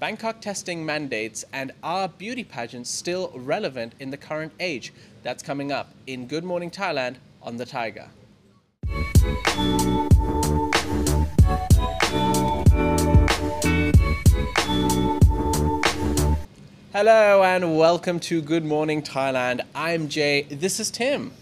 Bangkok testing mandates and are beauty pageants still relevant in the current age? That's coming up in Good Morning Thailand on the Thaiger. Hello and welcome to Good Morning Thailand. I'm Jay. This is Tim.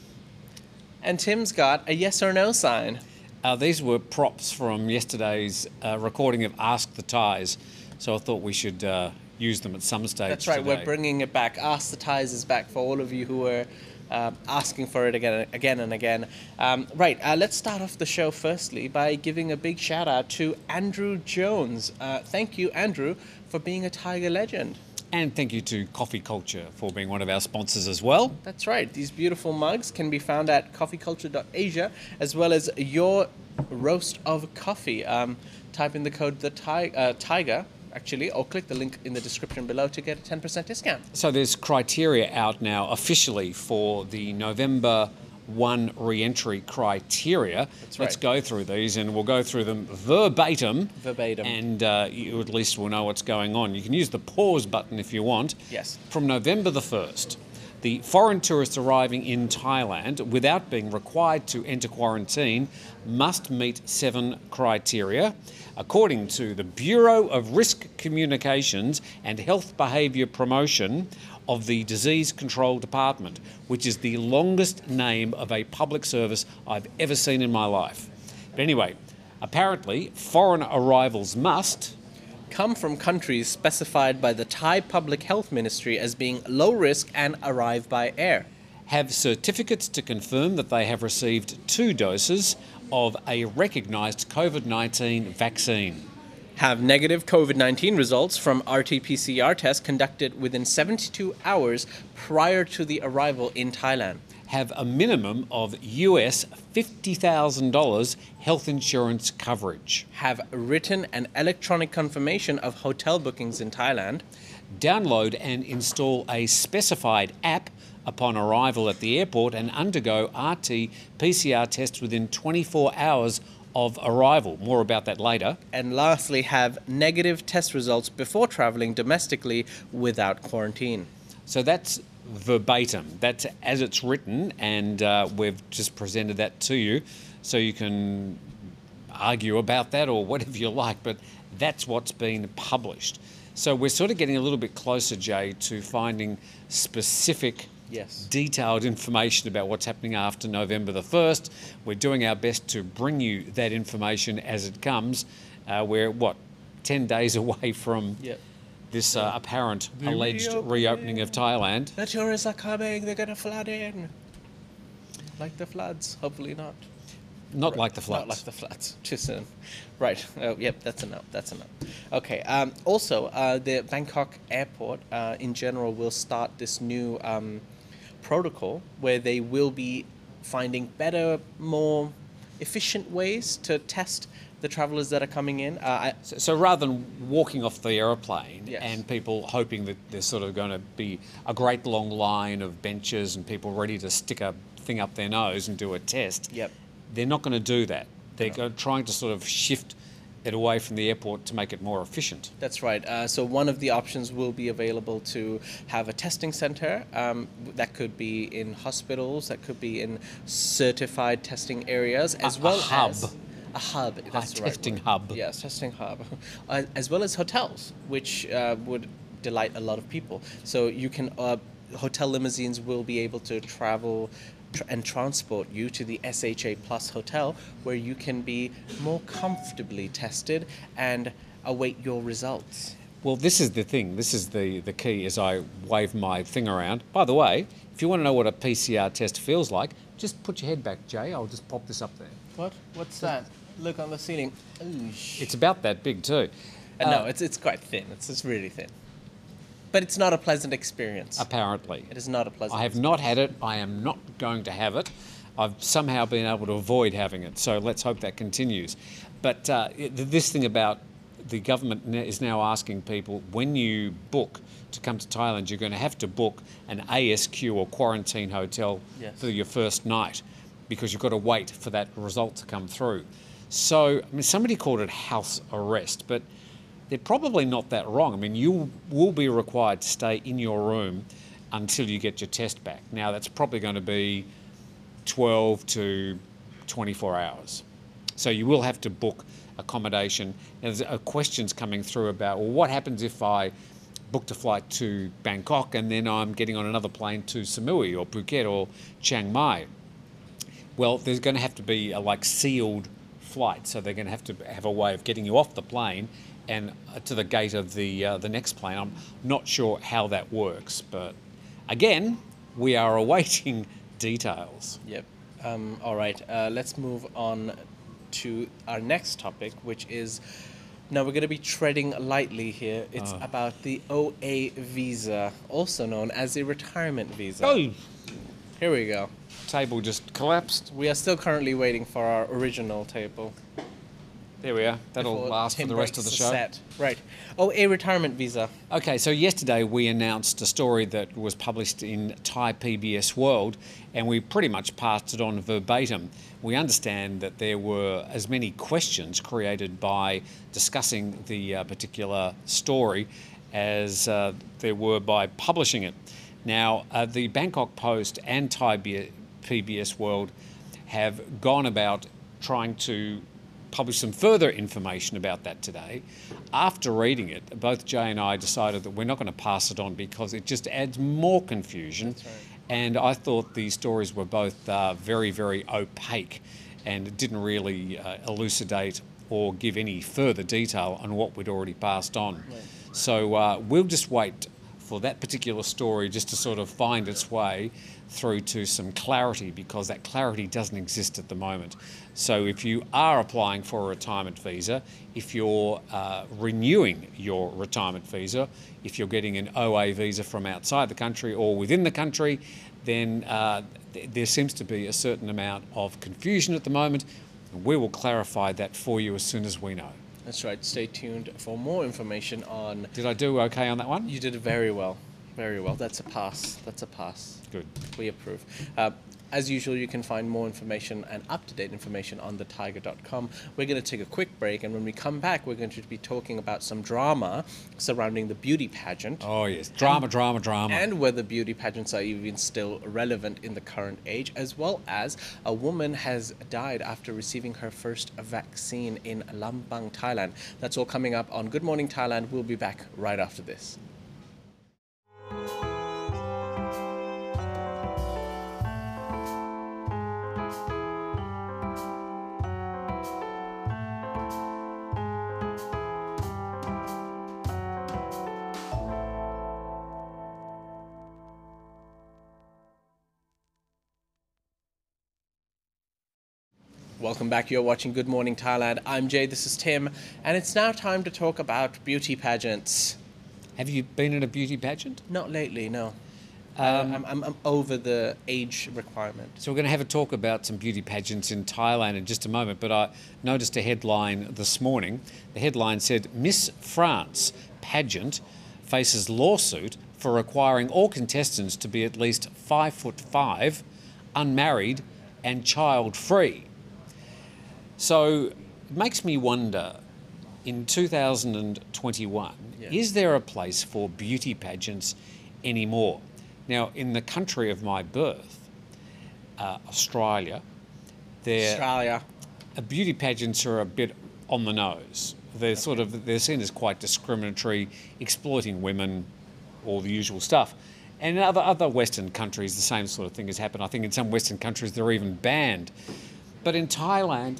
And Tim's got a yes or no sign. Uh, these were props from yesterday's uh, recording of Ask the Thais, so I thought we should uh, use them at some stage. That's right, today. we're bringing it back. Ask the Thais back for all of you who are uh, asking for it again, again and again. Um, right, uh, let's start off the show firstly by giving a big shout out to Andrew Jones. Uh, thank you, Andrew, for being a Thaiger legend. And thank you to Coffee Culture for being one of our sponsors as well. That's right. These beautiful mugs can be found at coffeeculture.asia as well as your roast of coffee. Um, type in the code the ti- uh, Thaiger actually, or click the link in the description below to get a 10% discount. So there's criteria out now officially for the November 1 re-entry criteria. That's Let's go through these and we'll go through them verbatim. Verbatim. And uh, you at least will know what's going on. You can use the pause button if you want. Yes. From November the 1st, the foreign tourists arriving in Thailand without being required to enter quarantine must meet seven criteria. According to the Bureau of Risk Communications and Health Behaviour Promotion of the Disease Control Department, which is the longest name of a public service I've ever seen in my life. But anyway, apparently, foreign arrivals must Come from countries specified by the Thai Public Health Ministry as being low risk and arrive by air. have certificates to confirm that they have received two doses of a recognised COVID 19 vaccine. Have negative COVID 19 results from RT PCR tests conducted within 72 hours prior to the arrival in Thailand. Have a minimum of US $50,000 health insurance coverage. Have written and electronic confirmation of hotel bookings in Thailand. Download and install a specified app upon arrival at the airport and undergo RT PCR tests within 24 hours of arrival. More about that later. And lastly, have negative test results before traveling domestically without quarantine. So that's verbatim. That's as it's written, and uh, we've just presented that to you, so you can argue about that or whatever you like. But that's what's been published. So we're sort of getting a little bit closer, Jay, to finding specific. Yes. Detailed information about what's happening after November the 1st. We're doing our best to bring you that information as it comes. Uh, we're, what, 10 days away from Yep. This uh, apparent The alleged reopening. reopening of Thailand. The tourists are coming, they're gonna flood in. Like the floods, hopefully not. Not like the floods. Not like the floods. Too soon. Right. Oh, yep. That's enough. That's enough. Okay. Um, also, uh, the Bangkok airport, uh, in general, will start this new um, protocol where they will be finding better, more efficient ways to test the travelers that are coming in. Uh, I, so, so rather than walking off the aeroplane Yes. and people hoping that there's sort of going to be a great long line of benches and people ready to stick a thing up their nose and do a test, Yep. they're not going to do that. They're go- trying to sort of shift it away from the airport to make it more efficient. That's right. Uh, so one of the options will be available to have a testing center. Um, that could be in hospitals. That could be in certified testing areas, as a well hub. as a hub. That's right testing word. hub. Yes, testing hub, uh, as well as hotels, which uh, would delight a lot of people. So you can uh, hotel limousines will be able to travel. Tr- And transport you to the SHA Plus hotel where you can be more comfortably tested and await your results. Well, this is the thing. This is the, the key as I wave my thing around. By the way, if you want to know what a PCR test feels like, just put your head back, Jay. I'll just pop this up there. What? What's that? Look on the ceiling. Ooh, It's about that big too. uh, no, it's it's quite thin. It's it's really thin. But it's not a pleasant experience. Apparently. It is not a pleasant. I have not had it. I am not going to have it. I've somehow been able to avoid having it. So let's hope that continues. But uh, this thing about the government is now asking people when you book to come to Thailand, you're going to have to book an ASQ or quarantine hotel Yes. for your first night because you've got to wait for that result to come through. So, I mean, somebody called it house arrest, but they're probably not that wrong. I mean, you will be required to stay in your room until you get your test back. Now, that's probably going to be 12 to 24 hours. So you will have to book accommodation. Now, there's uh, questions coming through about well, what happens if I booked a flight to Bangkok and then I'm getting on another plane to Samui or Phuket or Chiang Mai? Well, there's going to have to be a like sealed flight, so they're going to have to have a way of getting you off the plane and uh, to the gate of the uh, the next plane. I'm not sure how that works, but again, we are awaiting details. Yep. Um, all right. Uh, let's move on to our next topic, which is now we're going to be treading lightly here. It's Ah. about the OA visa, also known as the retirement visa. Oh, Here we go. table just collapsed. We are still currently waiting for our original table. There we are. That'll before last for the rest of the show. Set. Right. a retirement visa. Okay, so yesterday we announced a story that was published in Thai PBS World, and we pretty much passed it on verbatim. We understand that there were as many questions created by discussing the uh, particular story as uh, there were by publishing it. Now, uh, the Bangkok Post and Thai B- PBS World have gone about trying to publish some further information about that today. After reading it, both Jay and I decided that we're not going to pass it on because it just adds more confusion. And I thought the stories were both uh, very, very opaque and didn't really uh, elucidate or give any further detail on what we'd already passed on. So uh, we'll just wait for that particular story just to sort of find its way through to some clarity because that clarity doesn't exist at the moment. So if you are applying for a retirement visa, if you're uh, renewing your retirement visa, if you're getting an OA visa from outside the country or within the country, then uh, th- there seems to be a certain amount of confusion at the moment. We will clarify that for you as soon as we know. That's right. Stay tuned for more information on. Did I do okay on that one? You did very well. Very well. That's a pass. That's a pass. Good. We approve. Uh, as usual, you can find more information and up to date information on thethaiger.com. We're going to take a quick break, and when we come back, we're going to be talking about some drama surrounding the beauty pageant. Oh, yes. Drama, drama, drama. And whether beauty pageants are even still relevant in the current age, as well as a woman has died after receiving her first vaccine in Lampang, Thailand. That's all coming up on Good Morning Thailand. We'll be back right after this. Welcome back. You're watching Good Morning Thailand. I'm Jay, this is Tim, and it's now time to talk about beauty pageants. Have you been in a beauty pageant? Not lately, no. Um, Uh, I'm, I'm, I'm over the age requirement. So we're going to have a talk about some beauty pageants in Thailand in just a moment. But I noticed a headline this morning. The headline said Miss France pageant faces lawsuit for requiring all contestants to be at least five foot five, unmarried, and child free. So it makes me wonder. In 2021, Yeah. is there a place for beauty pageants anymore? Now, in the country of my birth, uh, Australia, there Australia. uh, beauty pageants are a bit on the nose. They're sort of they're seen as quite discriminatory, exploiting women, all the usual stuff. And in other other Western countries, the same sort of thing has happened. I think in some Western countries they're even banned. But in Thailand,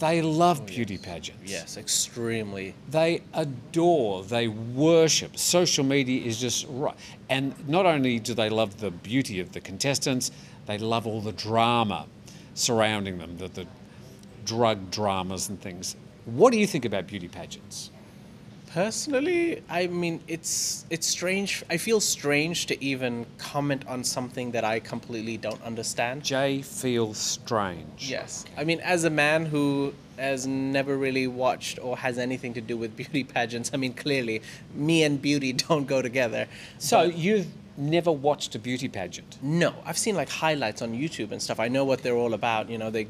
they love oh, beauty pageants. Yes, extremely. They adore, they worship. Social media is just right. And not only do they love the beauty of the contestants, they love all the drama surrounding them, the, the drug dramas and things. What do you think about beauty pageants? Personally, I mean, it's it's strange. I feel strange to even comment on something that I completely don't understand. Jay feels strange. Yes. I mean, as a man who has never really watched or has anything to do with beauty pageants, I mean, clearly, me and beauty don't go together. So you've never watched a beauty pageant? no, I've seen like highlights on YouTube and stuff. I know what they're all about. You know, they,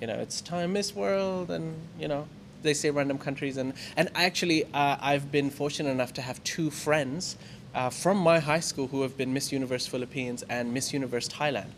you know, it's time Miss World, and you know, they say random countries, and and actually, uh, I've been fortunate enough to have two friends uh, from my high school who have been Miss Universe Philippines and Miss Universe Thailand.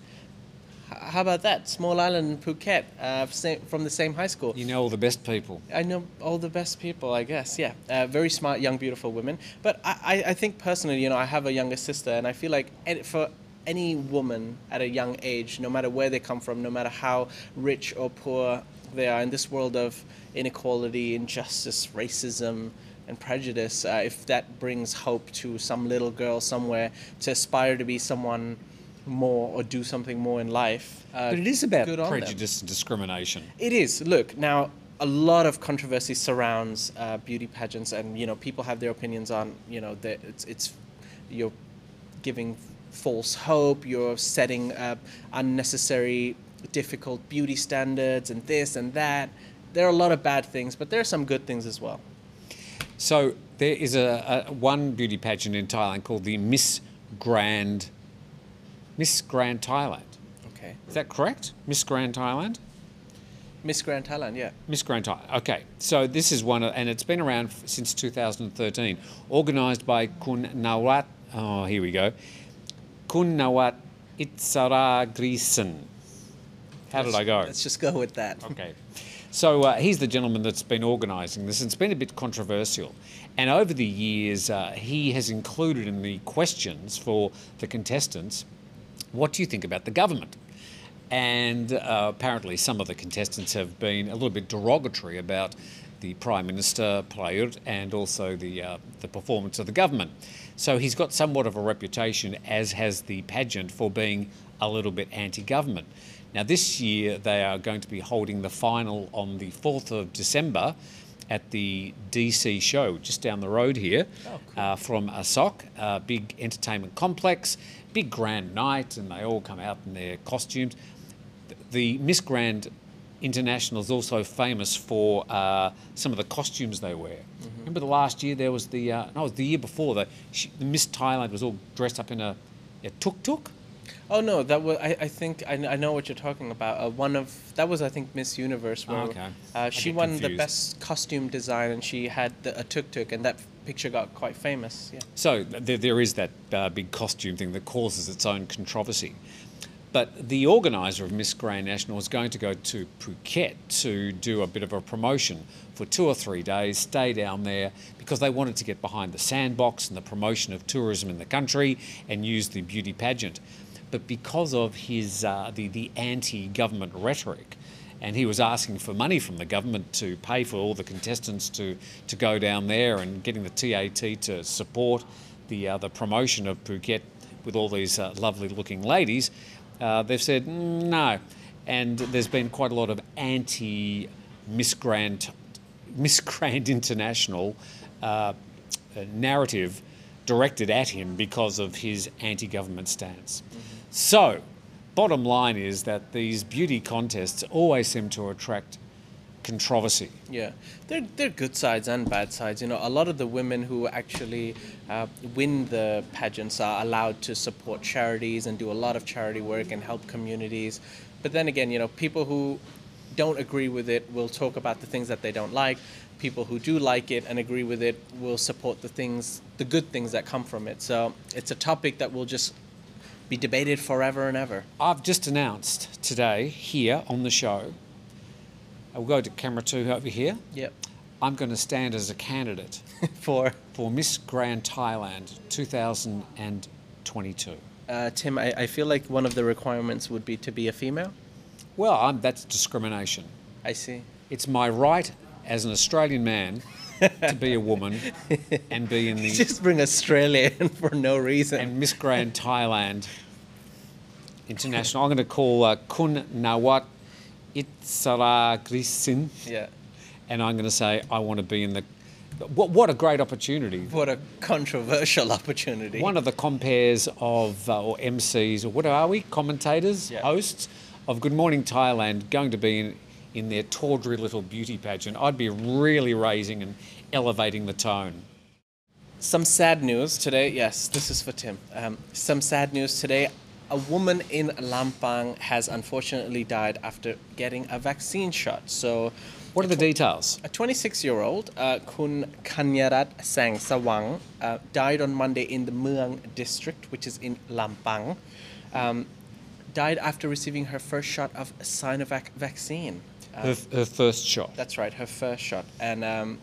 H- how about that? Small island in Phuket, uh, same, from the same high school. You know all the best people. I know all the best people, I guess. Yeah, uh, very smart, young, beautiful women. But I, I, I think personally, you know, I have a younger sister, and I feel like for any woman at a young age, no matter where they come from, no matter how rich or poor they are in this world of inequality, injustice, racism, and prejudice, uh, if that brings hope to some little girl somewhere to aspire to be someone more or do something more in life. Uh, But it is about prejudice and discrimination. It is. Look, now a lot of controversy surrounds uh, beauty pageants, and you know people have their opinions on you know that it's it's you're giving false hope, you're setting up unnecessary, difficult beauty standards, and this and that. There are a lot of bad things, but there are some good things as well. So there is a, a one beauty pageant in Thailand called the Miss Grand Miss Grand Thailand. Okay, Is that correct? Miss Grand Thailand? Miss Grand Thailand, yeah. Miss Grand Thailand. Okay, so this is one, and it's been around f- since 2013, organised by Kun Nawat. Oh, here we go. Kun Nawat Itzara How did I go? Let's just go with that. Okay. So uh, he's the gentleman that's been organising this. And it's been a bit controversial. And over the years, uh, he has included in the questions for the contestants what do you think about the government? And uh, apparently, some of the contestants have been a little bit derogatory about the Prime Minister, Prayut, and also the, uh, the performance of the government. So he's got somewhat of a reputation, as has the pageant, for being a little bit anti government. Now, this year they are going to be holding the final on the 4th of December at the DC show just down the road here uh, from Asok, a big entertainment complex, big grand night, and they all come out in their costumes. The Miss Grand International is also famous for uh, some of the costumes they wear. Remember the last year there was the, uh, no, it was the year before, the, she, the Miss Thailand was all dressed up in a, a tuk tuk. Oh no, that was I, I think I, I know what you're talking about. Uh, one of that was I think Miss Universe where Oh, okay. uh, she get won the confused. best costume design and she had the, a tuk tuk and that picture got quite famous. Yeah. So th- there, there is that uh, big costume thing that causes its own controversy. But the organiser of Miss Grand National is going to go to Phuket to do a bit of a promotion for two or three days, stay down there because they wanted to get behind the sandbox and the promotion of tourism in the country and use the beauty pageant. But because of his uh, the, the anti-government rhetoric, and he was asking for money from the government to pay for all the contestants to, to go down there and getting the TAT to support the, uh, the promotion of Phuket with all these uh, lovely looking ladies, uh, they've said "Mm, no. And there's been quite a lot of anti Miss Grand, International uh, uh, narrative directed at him because of his anti government stance. So, bottom line is that these beauty contests always seem to attract controversy. Yeah, there there are good sides and bad sides. You know, a lot of the women who actually uh, win the pageants are allowed to support charities and do a lot of charity work and help communities. But then again, you know, people who don't agree with it will talk about the things that they don't like. People who do like it and agree with it will support the things, the good things that come from it. So it's a topic that will just be debated forever and ever. I've just announced today here on the show, I'll go to camera two over here. Yep. I'm going to stand as a candidate For for Miss Grand Thailand 2022. uh, Tim, I, I feel like one of the requirements would be to be a female. Well, I'm, that's discrimination. I see. It's my right as an Australian man to be a woman and be in the Just bring Australia in for no reason. and Miss Grand Thailand International. I'm going to call uh, Kun Nawat Itzara Grisin, yeah. and I'm going to say I want to be in the. What, what a great opportunity! What a controversial opportunity. One of the compares of uh, or MCs or what are we? Commentators, Yeah. hosts of Good Morning Thailand going to be in in their tawdry little beauty pageant. I'd be really raising and elevating the tone. Some sad news today. Yes, this is for Tim. Um, some sad news today. A woman in Lampang has unfortunately died after getting a vaccine shot. So, What are the details? A 26 year old, uh, Kun Kanyarat Sang Sawang, uh, died on Monday in the Muang district, which is in Lampang. Um, died after receiving her first shot of Sinovac vaccine. Her, her first shot. that's right, her first shot. And um,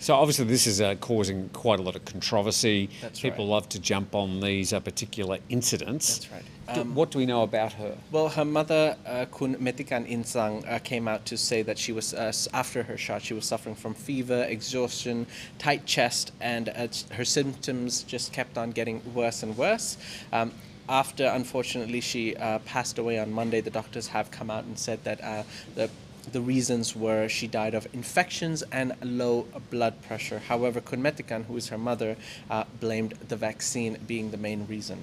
So obviously, this is uh, causing quite a lot of controversy. That's People right. love to jump on these uh, particular incidents. That's right. Do- Um, what do we know about her? Well, her mother, uh, Kun Metikan Insang, uh, came out to say that she was, uh, after her shot, she was suffering from fever, exhaustion, tight chest, and uh, her symptoms just kept on getting worse and worse. Um, after, unfortunately, she uh, passed away on Monday, the doctors have come out and said that uh, the the reasons were she died of infections and low blood pressure. However, Kun Metikan, who is her mother, uh, blamed the vaccine being the main reason.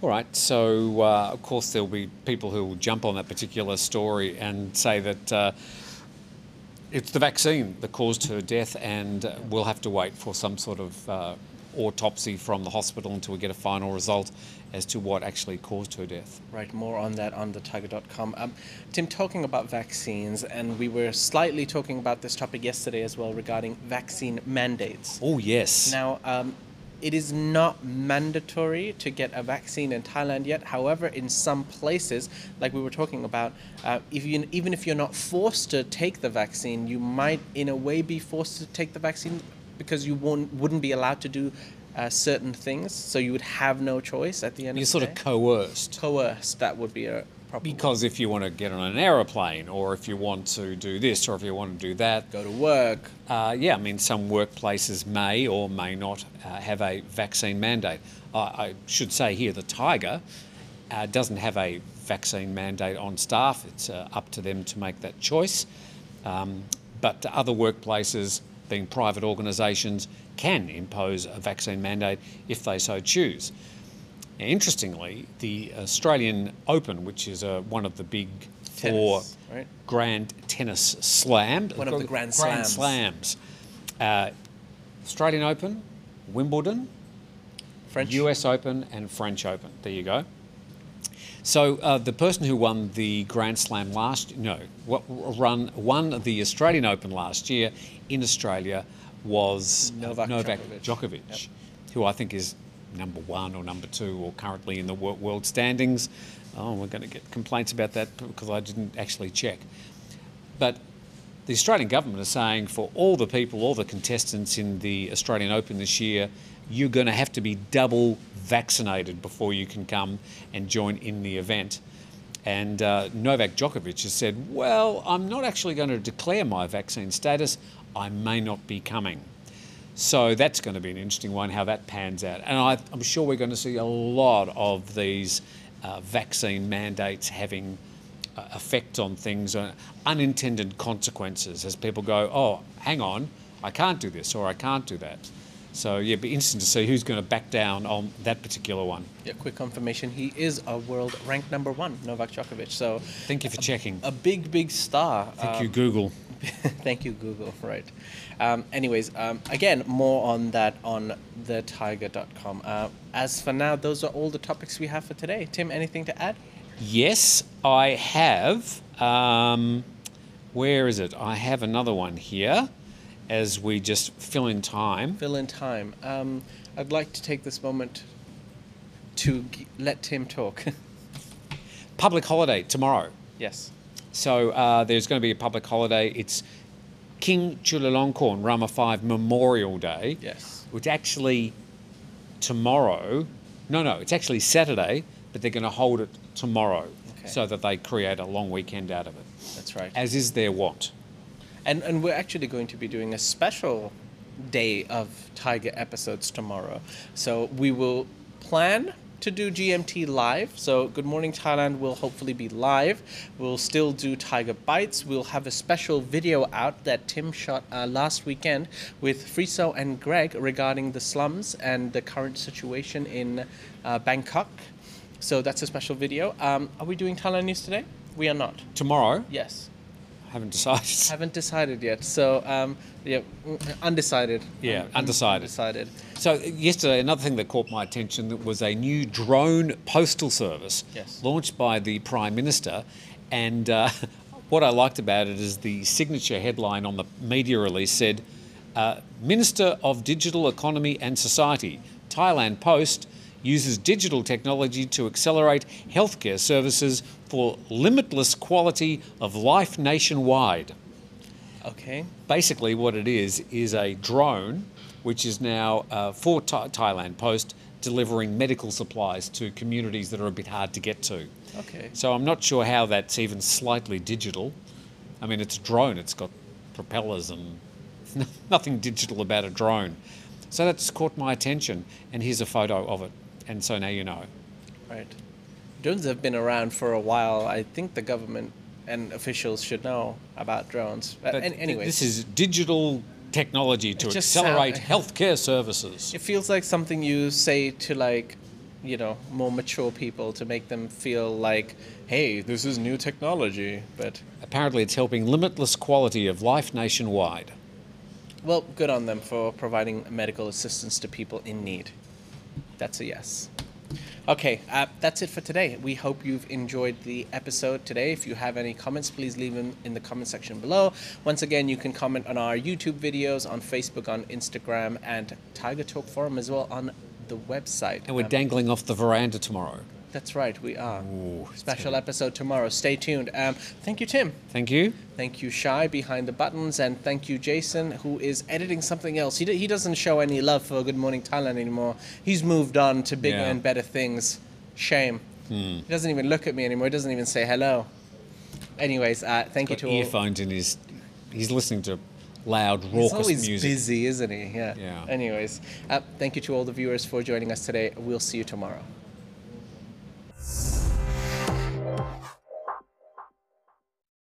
All right. So, uh, of course, there'll be people who will jump on that particular story and say that uh, it's the vaccine that caused her death, and we'll have to wait for some sort of uh, autopsy from the hospital until we get a final result as to what actually caused her death. Right, more on that on the thaiger.com. Um, Tim, talking about vaccines, and we were slightly talking about this topic yesterday as well regarding vaccine mandates. Oh, yes. Now, um, it is not mandatory to get a vaccine in Thailand yet. However, in some places, like we were talking about, uh, if you, even if you're not forced to take the vaccine, you might, in a way, be forced to take the vaccine because you won't, wouldn't be allowed to do uh, certain things. So you would have no choice at the end You're of the sort day. of coerced. coerced. That would be a proper Because if you want to get on an aeroplane, or if you want to do this, or if you want to do that, go to work. uh, yeah, I mean, some workplaces may or may not uh, have a vaccine mandate. I I should say here, the Thaiger uh, doesn't have a vaccine mandate on staff. It's uh, up to them to make that choice. Um, but other workplaces, being private organisations, can impose a vaccine mandate if they so choose. Now, interestingly, the Australian Open, which is uh, one of the big four Tennis, right? grand tennis slam, One of the grand grand slams. slams, uh, Australian Open, Wimbledon, French. US Open, and French Open. There you go. So uh, the person who won the Grand Slam last no run won the Australian Open last year in Australia was Novak Novak Djokovic. Djokovic, Yep. who I think is number one or number two or currently in the world standings. Oh, we're going to get complaints about that because I didn't actually check. But the Australian government is saying for all the people, all the contestants in the Australian Open this year, you're going to have to be double vaccinated before you can come and join in the event. And uh, Novak Djokovic has said, Well, I'm not actually going to declare my vaccine status. I may not be coming. So that's going to be an interesting one, how that pans out. And I, I'm sure we're going to see a lot of these uh, vaccine mandates having uh, effect on things, uh, unintended consequences as people go, oh, hang on, I can't do this or I can't do that. So yeah, it'd be interesting to see who's going to back down on that particular one. Yeah, quick confirmation. He is a world ranked number one, Novak Djokovic. So Thank you for checking. a big, big star. Thank Um, you, Google. Thank you, Google. Right. Um, anyways, um, again, more on that on thethaiger.com. Uh, as for now, those are all the topics we have for today. Tim, anything to add? Yes, I have. Um, where is it? I have another one here as we just fill in time. Fill in time. Um, I'd like to take this moment to g- let Tim talk. Public holiday tomorrow. yes. So uh, there's going to be a public holiday. It's King Chulalongkorn Rama 5 Memorial Day. Yes. Which actually tomorrow, no, no, it's actually Saturday, but they're going to hold it tomorrow Okay. so that they create a long weekend out of it, That's right. as is their want. And, and we're actually going to be doing a special day of Thaiger episodes tomorrow. So we will plan to do GMT live. So Good Morning Thailand will hopefully be live. We'll still do Thaiger Bites. We'll have a special video out that Tim shot uh, last weekend with Friso and Greg regarding the slums and the current situation in uh, Bangkok. So that's a special video. Um, are we doing Thailand news today? We are not. Tomorrow, Yes. Haven't decided. Haven't decided yet. So, um, yeah, mm, undecided. Yeah, un- undecided. Undecided. So yesterday, another thing that caught my attention was a new drone postal service Yes. launched by the Prime Minister, and uh, what I liked about it is the signature headline on the media release said, uh, Minister of Digital Economy and Society, Thailand Post uses digital technology to accelerate healthcare services for limitless quality of life nationwide. Okay. Basically, what it is is a drone which is now uh, for Tha- Thailand Post delivering medical supplies to communities that are a bit hard to get to. Okay. So I'm not sure how that's even slightly digital. I mean, it's a drone, it's got propellers and nothing digital about a drone. So that's caught my attention, and here's a photo of it. And so now you know. Right. Drones have been around for a while. I think the government and officials should know about drones. But, But an- anyways, this is digital technology to accelerate sound- healthcare services. It feels like something you say to like, you know, more mature people to make them feel like, hey, this is new technology. But Apparently, it's helping limitless quality of life nationwide. well, good on them for providing medical assistance to people in need. That's a yes. Okay, uh, that's it for today. We hope you've enjoyed the episode today. If you have any comments, please leave them in the comment section below. Once again, you can comment on our YouTube videos, on Facebook, on Instagram, and Thaiger Talk Forum as well on the website. And we're Um, dangling off the veranda tomorrow. That's right, we are. Ooh, Special episode tomorrow. Stay tuned. Um, thank you, Tim. Thank you. Thank you, Shy, behind the buttons, and thank you, Jason, who is editing something else. He, d- he doesn't show any love for Good Morning Thailand anymore. He's moved on to bigger Yeah. and better things. Shame. He doesn't even look at me anymore. He doesn't even say hello. Anyways, uh, thank you Got to all. earphones in his. He's listening to loud, He's raucous always music. busy, isn't he? Yeah. Yeah. Anyways, uh, thank you to all the viewers for joining us today. We'll see you tomorrow.